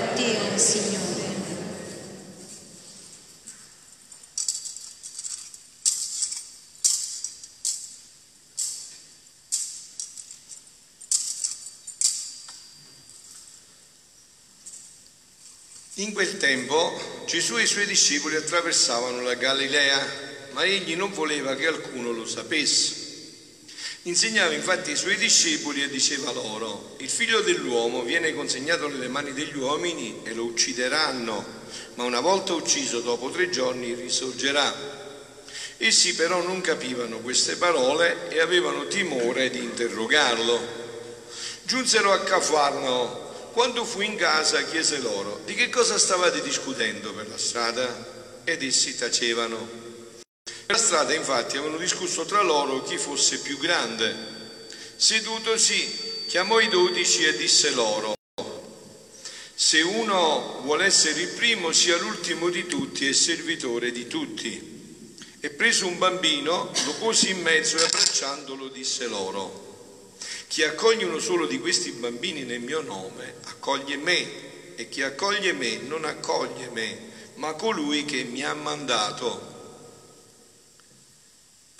Gloria a te, o Signore. In quel tempo Gesù e i suoi discepoli attraversavano la Galilea, ma egli non voleva che alcuno lo sapesse. Insegnava infatti ai suoi discepoli e diceva loro, il figlio dell'uomo viene consegnato nelle mani degli uomini e lo uccideranno, ma una volta ucciso dopo tre giorni risorgerà. Essi però non capivano queste parole e avevano timore di interrogarlo. Giunsero a Cafarno. Quando fu in casa chiese loro, di che cosa stavate discutendo per la strada? Ed essi tacevano. Per la strada infatti avevano discusso tra loro chi fosse più grande. Sedutosi chiamò i dodici e disse loro, se uno vuole essere il primo sia l'ultimo di tutti e servitore di tutti. E preso un bambino, lo pose in mezzo e abbracciandolo disse loro, chi accoglie uno solo di questi bambini nel mio nome, accoglie me, e chi accoglie me non accoglie me, ma colui che mi ha mandato.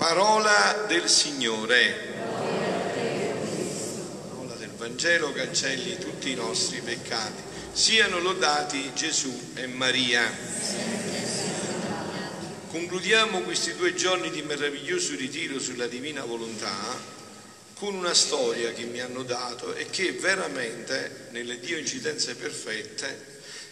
Parola del Signore. Parola del Vangelo cancelli tutti i nostri peccati. Siano lodati Gesù e Maria. Concludiamo questi due giorni di meraviglioso ritiro sulla divina volontà con una storia che mi hanno dato e che veramente nelle Dio incidenze perfette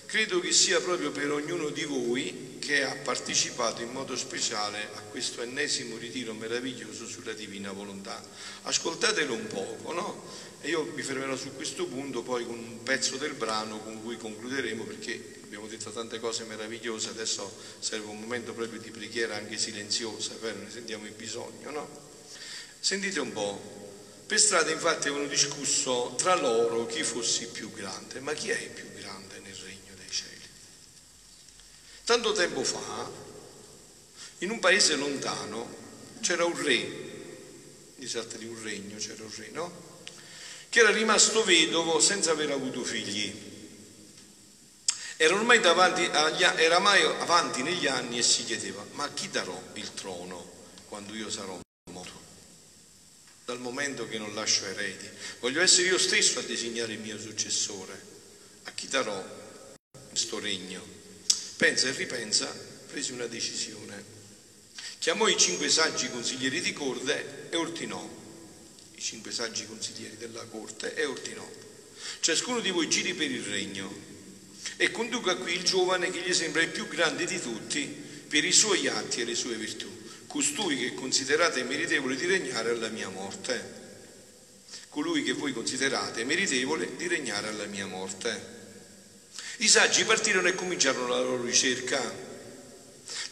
credo che sia proprio per ognuno di voi che ha partecipato in modo speciale a questo ennesimo ritiro meraviglioso sulla divina volontà. Ascoltatelo un poco, no? E io mi fermerò su questo punto poi con un pezzo del brano con cui concluderemo perché abbiamo detto tante cose meravigliose, adesso serve un momento proprio di preghiera anche silenziosa, vero? Ne sentiamo il bisogno, no? Sentite un po'. Per strada infatti avevano discusso tra loro chi fosse più grande, ma chi è il più grande nel regno dei cieli? Tanto tempo fa, in un paese lontano, c'era un re, di tratta di un regno, c'era un re, no? Che era rimasto vedovo senza aver avuto figli. Era ormai, agli, era ormai avanti negli anni e si chiedeva, ma chi darò il trono quando io sarò morto? Dal momento che non lascio eredi, voglio essere io stesso a designare il mio successore. A chi darò questo regno? Pensa e ripensa, prese una decisione. Chiamò i cinque saggi consiglieri di corte e ordinò, i cinque saggi consiglieri della corte, e ordinò, ciascuno di voi giri per il regno e conduca qui il giovane che gli sembra il più grande di tutti per i suoi atti e le sue virtù, costui che considerate meritevole di regnare alla mia morte, colui che voi considerate meritevole di regnare alla mia morte. I saggi partirono e cominciarono la loro ricerca.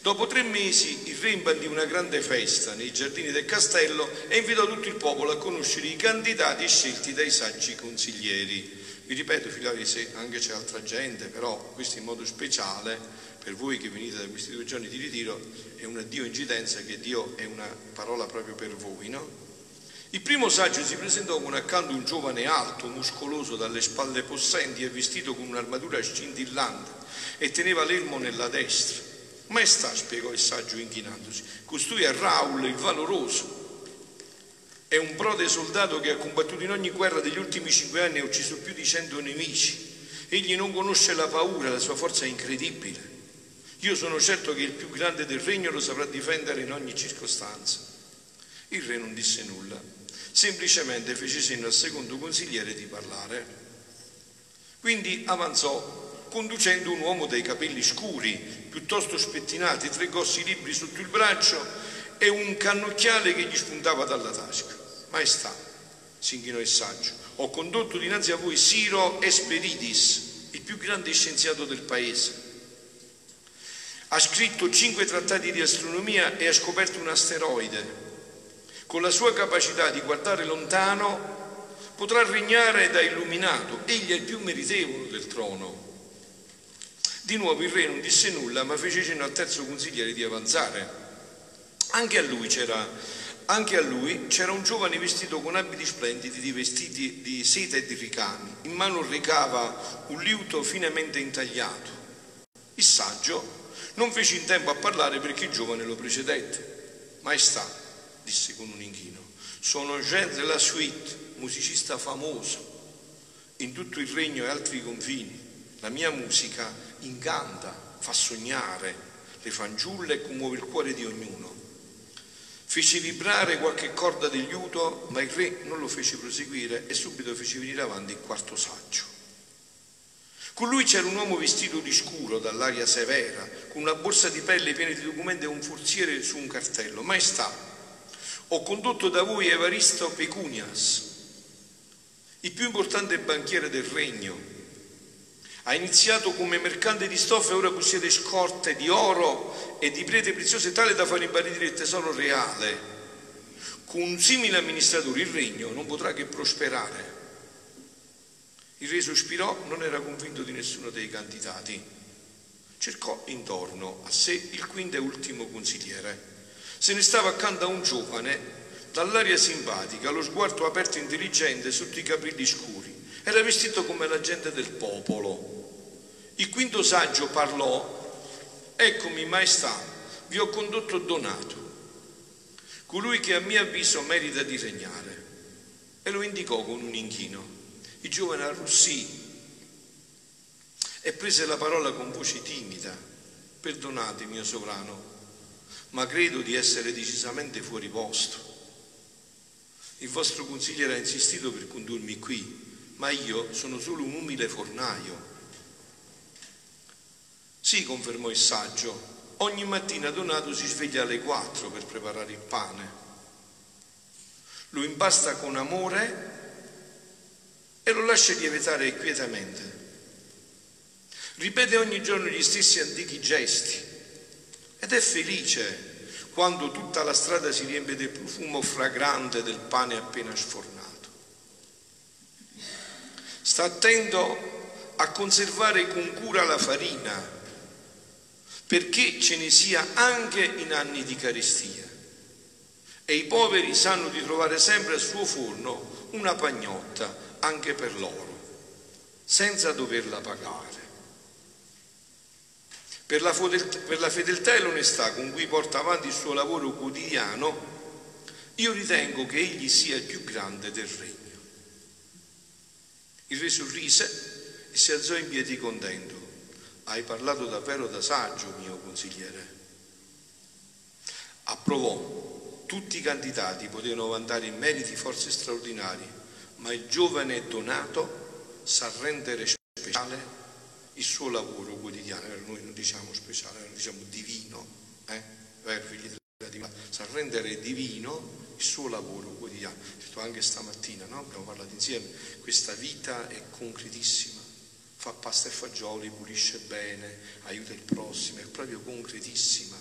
Dopo tre mesi il re imbandì una grande festa nei giardini del castello e invitò tutto il popolo a conoscere i candidati scelti dai saggi consiglieri. Vi ripeto, figlioli, se anche c'è altra gente, però questo in modo speciale, per voi che venite da questi due giorni di ritiro, è una Dio incidenza che Dio è una parola proprio per voi, no? Il primo saggio si presentò con accanto un giovane alto, muscoloso, dalle spalle possenti e vestito con un'armatura scintillante e teneva l'elmo nella destra. Maestà, spiegò il saggio inchinandosi, costui è Raul, il valoroso. È un prode soldato che ha combattuto in ogni guerra degli ultimi cinque anni e ha ucciso più di cento nemici. Egli non conosce la paura, la sua forza è incredibile. Io sono certo che il più grande del regno lo saprà difendere in ogni circostanza. Il re non disse nulla, semplicemente fece cenno al secondo consigliere di parlare. Quindi avanzò conducendo un uomo dai capelli scuri, piuttosto spettinati, tre grossi libri sotto il braccio e un cannocchiale che gli spuntava dalla tasca. Maestà, si inchinò il saggio, ho condotto dinanzi a voi Siro Esperidis, il più grande scienziato del paese. Ha scritto cinque trattati di astronomia e ha scoperto un asteroide. Con la sua capacità di guardare lontano potrà regnare da illuminato. Egli è il più meritevole del trono. Di nuovo il re non disse nulla, ma fece cenno al terzo consigliere di avanzare. Anche a lui c'era Anche a lui c'era un giovane vestito con abiti splendidi di vestiti di seta e di ricami. In mano recava un liuto finemente intagliato. Il saggio non fece in tempo a parlare perché il giovane lo precedette. Maestà, disse con un inchino, sono Jean de la Suite, musicista famoso in tutto il regno e altri confini. La mia musica incanta, fa sognare le fanciulle e commuove il cuore di ognuno. Fece vibrare qualche corda del liuto, ma il re non lo fece proseguire e subito fece venire avanti il quarto saggio. Con lui c'era un uomo vestito di scuro, dall'aria severa, con una borsa di pelle piena di documenti e un forziere su un cartello. Maestà, ho condotto da voi Evaristo Pecunias, il più importante banchiere del regno. Ha iniziato come mercante di stoffe e ora possiede scorte di oro e di prete preziose tale da far imbarire il tesoro reale. Con un simile amministratore il regno non potrà che prosperare. Il re sospirò, non era convinto di nessuno dei candidati. Cercò intorno a sé il quinto e ultimo consigliere. Se ne stava accanto a un giovane, dall'aria simpatica, lo sguardo aperto e intelligente sotto i capelli scuri. Era vestito come la gente del popolo. Il quinto saggio parlò Eccomi, maestà, vi ho condotto Donato, colui che a mio avviso merita di regnare. E lo indicò con un inchino. Il giovane arrossì e prese la parola con voce timida. Perdonate, mio sovrano, ma credo di essere decisamente fuori posto. Il vostro consigliere ha insistito per condurmi qui, ma io sono solo un umile fornaio sì, confermò il saggio, ogni mattina Donato si sveglia alle quattro per preparare il pane. Lo impasta con amore e lo lascia lievitare quietamente. Ripete ogni giorno gli stessi antichi gesti ed è felice quando tutta la strada si riempie del profumo fragrante del pane appena sfornato. Sta attento a conservare con cura la farina perché ce ne sia anche in anni di carestia. E i poveri sanno di trovare sempre al suo forno una pagnotta anche per loro, senza doverla pagare. Per la, per la fedeltà e l'onestà con cui porta avanti il suo lavoro quotidiano, io ritengo che egli sia il più grande del regno. Il re sorrise e si alzò in piedi contento hai parlato davvero da saggio, mio consigliere. Approvò. Tutti i candidati potevano vantare in meriti forze straordinarie, ma il giovane Donato sa rendere speciale il suo lavoro quotidiano. Noi non diciamo speciale, noi diciamo divino, eh? Sa rendere divino il suo lavoro quotidiano. Anche stamattina, no? abbiamo parlato insieme, questa vita è concretissima fa pasta e fagioli, pulisce bene, aiuta il prossimo, è proprio concretissima,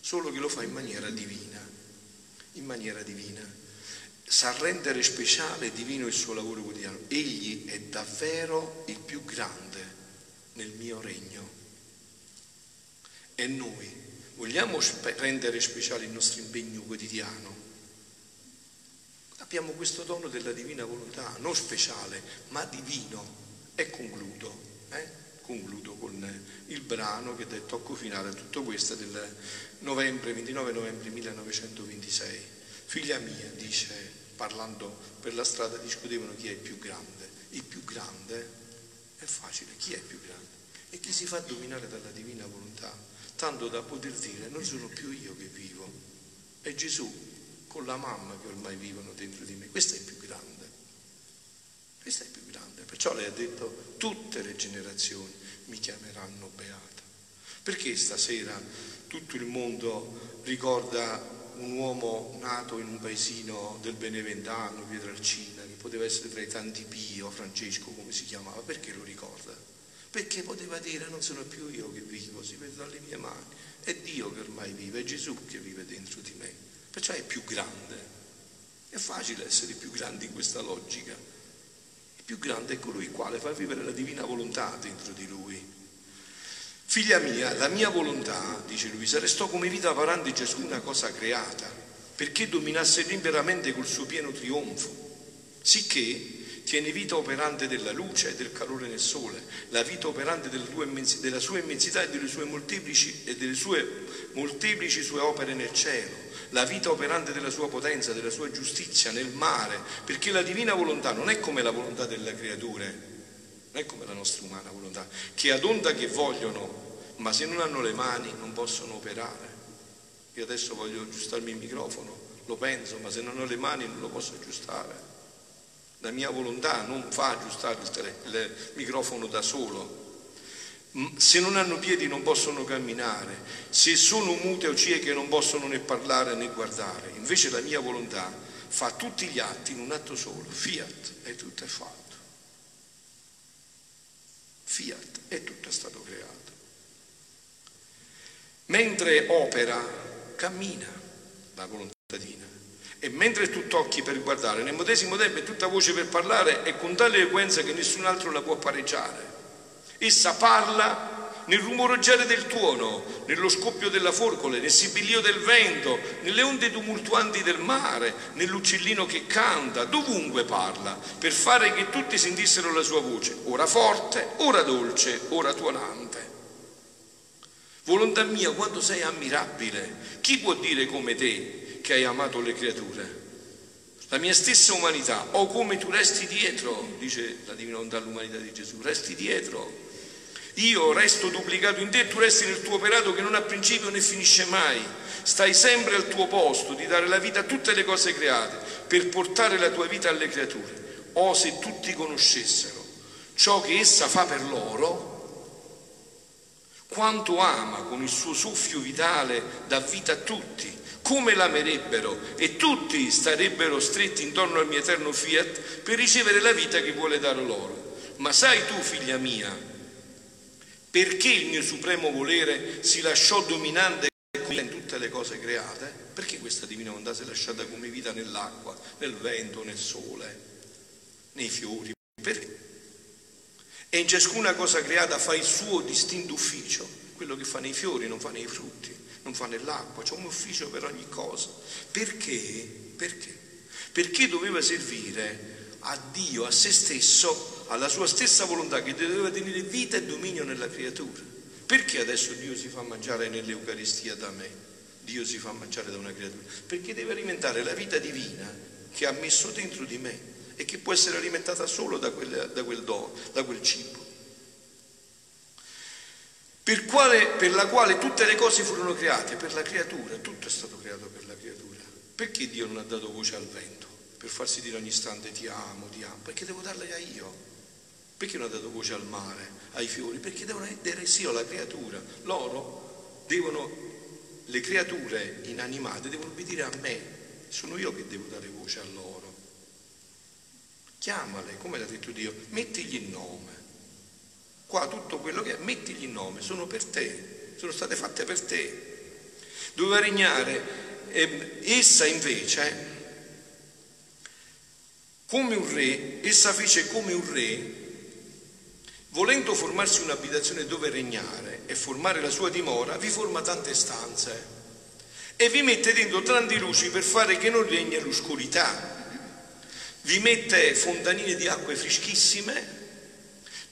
solo che lo fa in maniera divina, in maniera divina. Sa rendere speciale e divino il suo lavoro quotidiano. Egli è davvero il più grande nel mio regno. E noi vogliamo rendere speciale il nostro impegno quotidiano. Abbiamo questo dono della divina volontà, non speciale, ma divino e concludo, eh? concludo con il brano che è tocco finale a tutto questo del novembre, 29 novembre 1926. Figlia mia, dice, parlando per la strada, discutevano chi è il più grande. Il più grande è facile, chi è più grande? E chi si fa dominare dalla divina volontà, tanto da poter dire non sono più io che vivo, è Gesù con la mamma che ormai vivono dentro di me. Questo è più grande. Questo è più grande. Perciò lei ha detto tutte le generazioni mi chiameranno beata. Perché stasera tutto il mondo ricorda un uomo nato in un paesino del Beneventano, Pietralcina, poteva essere tra i tanti Pio, Francesco, come si chiamava? Perché lo ricorda? Perché poteva dire non sono più io che vivo, si vede dalle mie mani, è Dio che ormai vive, è Gesù che vive dentro di me. Perciò è più grande. È facile essere più grandi in questa logica più grande è colui il quale fa vivere la divina volontà dentro di lui. Figlia mia, la mia volontà, dice Luisa, restò come vita parante ciascuna cosa creata. perché dominasse liberamente col suo pieno trionfo, sicché tiene vita operante della luce e del calore nel sole, la vita operante della sua immensità e delle sue molteplici, e delle sue molteplici sue opere nel cielo, la vita operante della sua potenza, della sua giustizia nel mare, perché la divina volontà non è come la volontà delle creature, non è come la nostra umana volontà, che ad onda che vogliono, ma se non hanno le mani non possono operare. Io adesso voglio aggiustarmi il microfono, lo penso, ma se non ho le mani non lo posso aggiustare. La mia volontà non fa aggiustare il, tele, il microfono da solo. Se non hanno piedi non possono camminare, se sono mute o cieche non possono né parlare né guardare. Invece la mia volontà fa tutti gli atti in un atto solo, fiat, e tutto è fatto. Fiat, e tutto è stato creato. Mentre opera, cammina la volontà divina. E mentre tu tocchi per guardare, nel medesimo tempo è tutta voce per parlare e con tale eloquenza che nessun altro la può pareggiare. Essa parla nel rumoreggiare del tuono, nello scoppio della forcole, nel sibilio del vento, nelle onde tumultuanti del mare, nell'uccellino che canta, dovunque parla, per fare che tutti sentissero la sua voce, ora forte, ora dolce, ora tuonante. Volontà mia, quando sei ammirabile, chi può dire come te che hai amato le creature. La mia stessa umanità, o come tu resti dietro, dice la divina volontà all'umanità di Gesù, resti dietro. Io resto duplicato in te, tu resti nel tuo operato che non ha principio né finisce mai. Stai sempre al tuo posto di dare la vita a tutte le cose create, per portare la tua vita alle creature. O se tutti conoscessero ciò che essa fa per loro, quanto ama con il suo soffio vitale, dà vita a tutti come l'amerebbero e tutti starebbero stretti intorno al mio eterno fiat per ricevere la vita che vuole dare loro. Ma sai tu, figlia mia, perché il mio supremo volere si lasciò dominante in tutte le cose create? Perché questa divina volontà si è lasciata come vita nell'acqua, nel vento, nel sole, nei fiori? Perché? E in ciascuna cosa creata fa il suo distinto ufficio, quello che fa nei fiori non fa nei frutti non fa nell'acqua, c'è un ufficio per ogni cosa. Perché? Perché? Perché doveva servire a Dio, a se stesso, alla sua stessa volontà che doveva tenere vita e dominio nella creatura. Perché adesso Dio si fa mangiare nell'Eucaristia da me? Dio si fa mangiare da una creatura? Perché deve alimentare la vita divina che ha messo dentro di me e che può essere alimentata solo da quel, da quel dono, da quel cibo per, quale, per la quale tutte le cose furono create, per la creatura, tutto è stato creato per la creatura. Perché Dio non ha dato voce al vento? Per farsi dire ogni istante ti amo, ti amo, perché devo darla io. Perché non ha dato voce al mare, ai fiori? Perché devono essere io la creatura. Loro devono, le creature inanimate devono obbedire a me. Sono io che devo dare voce a loro. Chiamale, come l'ha detto Dio, mettigli il nome. Qua tutto quello che è, mettigli il nome, sono per te, sono state fatte per te. Doveva regnare, eh, essa invece, come un re, essa fece come un re, volendo formarsi un'abitazione dove regnare e formare la sua dimora, vi forma tante stanze e vi mette dentro tanti luci per fare che non regni l'oscurità. Vi mette fontanine di acque freschissime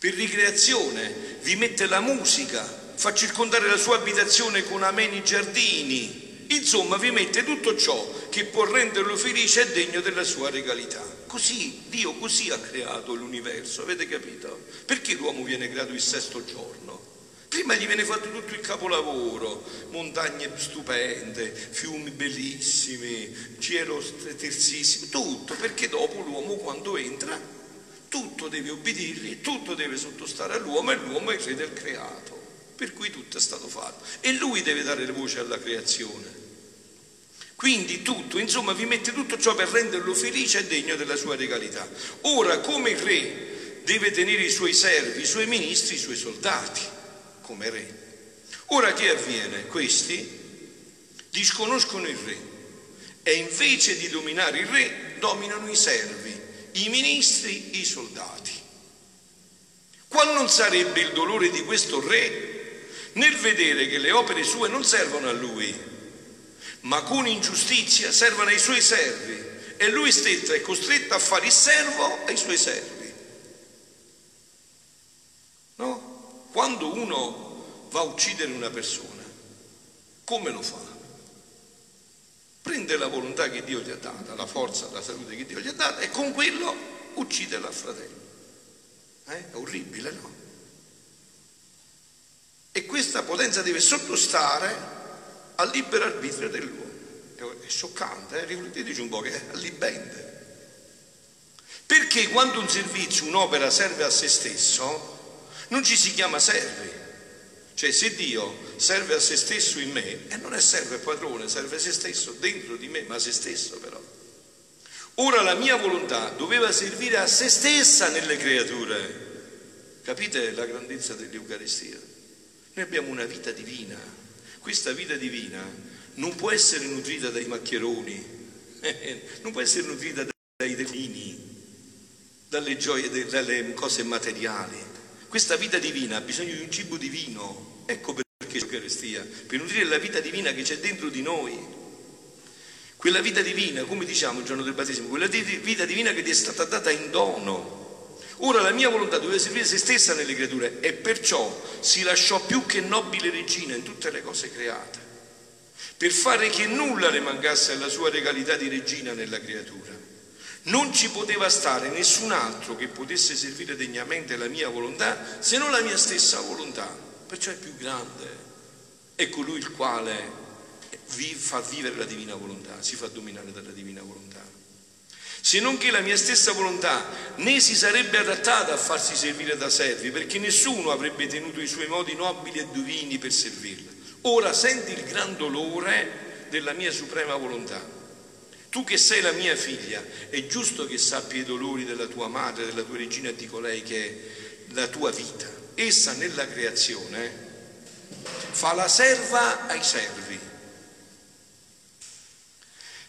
per ricreazione, vi mette la musica, fa circondare la sua abitazione con ameni giardini, insomma vi mette tutto ciò che può renderlo felice e degno della sua regalità. Così, Dio così ha creato l'universo, avete capito? Perché l'uomo viene creato il sesto giorno? Prima gli viene fatto tutto il capolavoro, montagne stupende, fiumi bellissimi, cielo terzissimo, tutto, perché dopo l'uomo quando entra tutto deve obbedirgli, tutto deve sottostare all'uomo e l'uomo è il re del creato, per cui tutto è stato fatto. E lui deve dare le voci alla creazione. Quindi tutto, insomma, vi mette tutto ciò per renderlo felice e degno della sua regalità. Ora, come re deve tenere i suoi servi, i suoi ministri, i suoi soldati, come re. Ora che avviene? Questi disconoscono il re e invece di dominare il re dominano i servi i ministri, i soldati. Qual non sarebbe il dolore di questo re nel vedere che le opere sue non servono a lui, ma con ingiustizia servono ai suoi servi e lui stesso è costretto a fare il servo ai suoi servi. No? Quando uno va a uccidere una persona, come lo fa? Prende la volontà che Dio gli ha data, la forza, la salute che Dio gli ha data e con quello uccide il fratello. Eh? È orribile, no? E questa potenza deve sottostare al libero arbitrio dell'uomo. È scioccante, eh? rifletteteci un po' che è allibente. Perché quando un servizio, un'opera serve a se stesso, non ci si chiama servi. Cioè se Dio serve a se stesso in me, e non è serve padrone, serve se stesso dentro di me, ma a se stesso però. Ora la mia volontà doveva servire a se stessa nelle creature. Capite la grandezza dell'Eucaristia? Noi abbiamo una vita divina. Questa vita divina non può essere nutrita dai maccheroni, non può essere nutrita dai delini, dalle gioie, dalle cose materiali. Questa vita divina ha bisogno di un cibo divino. Ecco perché l'Eucaristia, per nutrire la vita divina che c'è dentro di noi. Quella vita divina, come diciamo il giorno del battesimo, quella vita divina che ti è stata data in dono. Ora la mia volontà doveva servire se stessa nelle creature e perciò si lasciò più che nobile regina in tutte le cose create, per fare che nulla le mancasse alla sua regalità di regina nella creatura. Non ci poteva stare nessun altro che potesse servire degnamente la mia volontà se non la mia stessa volontà, perciò è più grande. È colui il quale fa vivere la divina volontà, si fa dominare dalla divina volontà se non che la mia stessa volontà né si sarebbe adattata a farsi servire da servi, perché nessuno avrebbe tenuto i suoi modi nobili e divini per servirla. Ora senti il gran dolore della mia suprema volontà. Tu che sei la mia figlia, è giusto che sappi i dolori della tua madre, della tua regina di colei che è la tua vita. Essa nella creazione fa la serva ai servi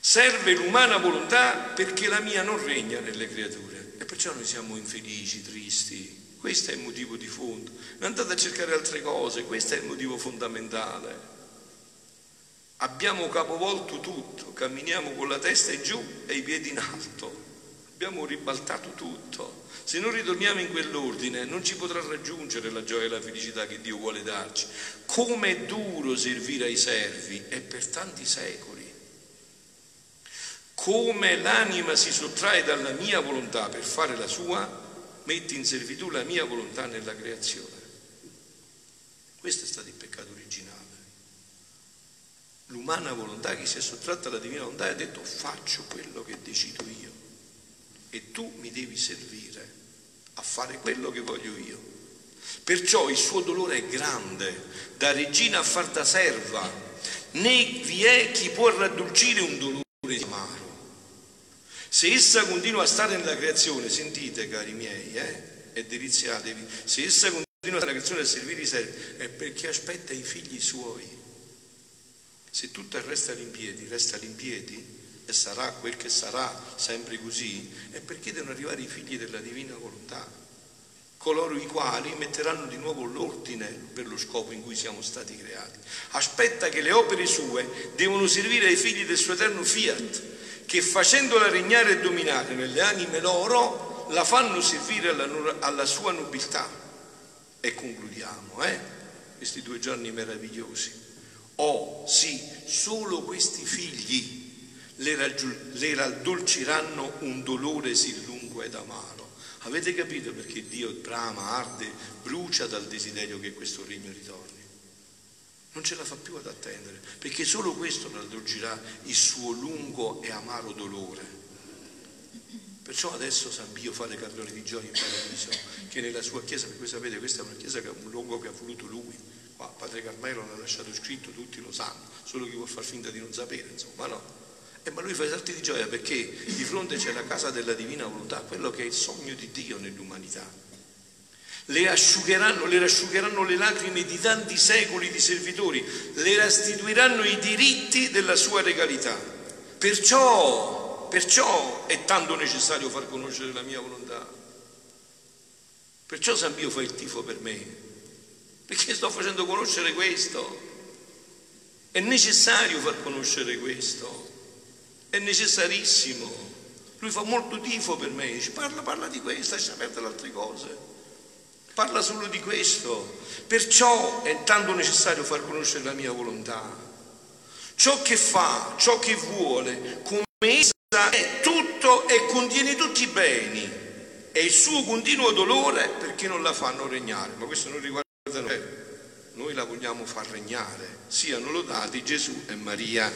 Serve l'umana volontà perché la mia non regna nelle creature e perciò noi siamo infelici, tristi. Questo è il motivo di fondo. Non andate a cercare altre cose, questo è il motivo fondamentale. Abbiamo capovolto tutto, camminiamo con la testa in giù e i piedi in alto. Abbiamo ribaltato tutto. Se non ritorniamo in quell'ordine non ci potrà raggiungere la gioia e la felicità che Dio vuole darci. Come è duro servire ai servi e per tanti secoli come l'anima si sottrae dalla mia volontà per fare la sua, mette in servitù la mia volontà nella creazione. Questo è stato il peccato originale. L'umana volontà che si è sottratta alla divina volontà ha detto faccio quello che decido io e tu mi devi servire a fare quello che voglio io. Perciò il suo dolore è grande, da regina a far da serva, né vi è chi può raddolcire un dolore amaro. Se essa continua a stare nella creazione, sentite cari miei, eh, e deliziatevi, se essa continua a stare nella creazione a servire i servi, è perché aspetta i figli suoi. Se tutto il resto all'impiedi, resta all'impiedi e sarà quel che sarà, sempre così, è perché devono arrivare i figli della divina volontà, coloro i quali metteranno di nuovo l'ordine per lo scopo in cui siamo stati creati. Aspetta che le opere sue devono servire ai figli del suo eterno fiat che facendola regnare e dominare nelle anime loro, la fanno servire alla, alla sua nobiltà. E concludiamo, eh? Questi due giorni meravigliosi. Oh, sì, solo questi figli le, raggiu- le raddolciranno un dolore sì lungo ed amaro. Avete capito perché Dio brama, arde, brucia dal desiderio che questo regno ritorni? non ce la fa più ad attendere, perché solo questo raddolgirà il suo lungo e amaro dolore. Perciò adesso San Pio fa le cartoni di gioia in paradiso, che nella sua chiesa, perché voi sapete questa è una chiesa che ha un luogo che ha voluto lui, qua Padre Carmelo l'ha lasciato scritto, tutti lo sanno, solo chi vuol far finta di non sapere, insomma no. Eh, ma lui fa i salti di gioia perché di fronte c'è la casa della divina volontà, quello che è il sogno di Dio nell'umanità le asciugheranno, le rasciugheranno le lacrime di tanti secoli di servitori, le restituiranno i diritti della sua regalità. Perciò, perciò è tanto necessario far conoscere la mia volontà. Perciò San Pio fa il tifo per me, perché sto facendo conoscere questo. È necessario far conoscere questo, è necessarissimo. Lui fa molto tifo per me, dice parla, parla di questo, lascia perdere le altre cose. Parla solo di questo. Perciò è tanto necessario far conoscere la mia volontà. Ciò che fa, ciò che vuole, come essa è tutto e contiene tutti i beni. E il suo continuo dolore perché non la fanno regnare. Ma questo non riguarda noi la vogliamo far regnare, siano lodati Gesù e Maria.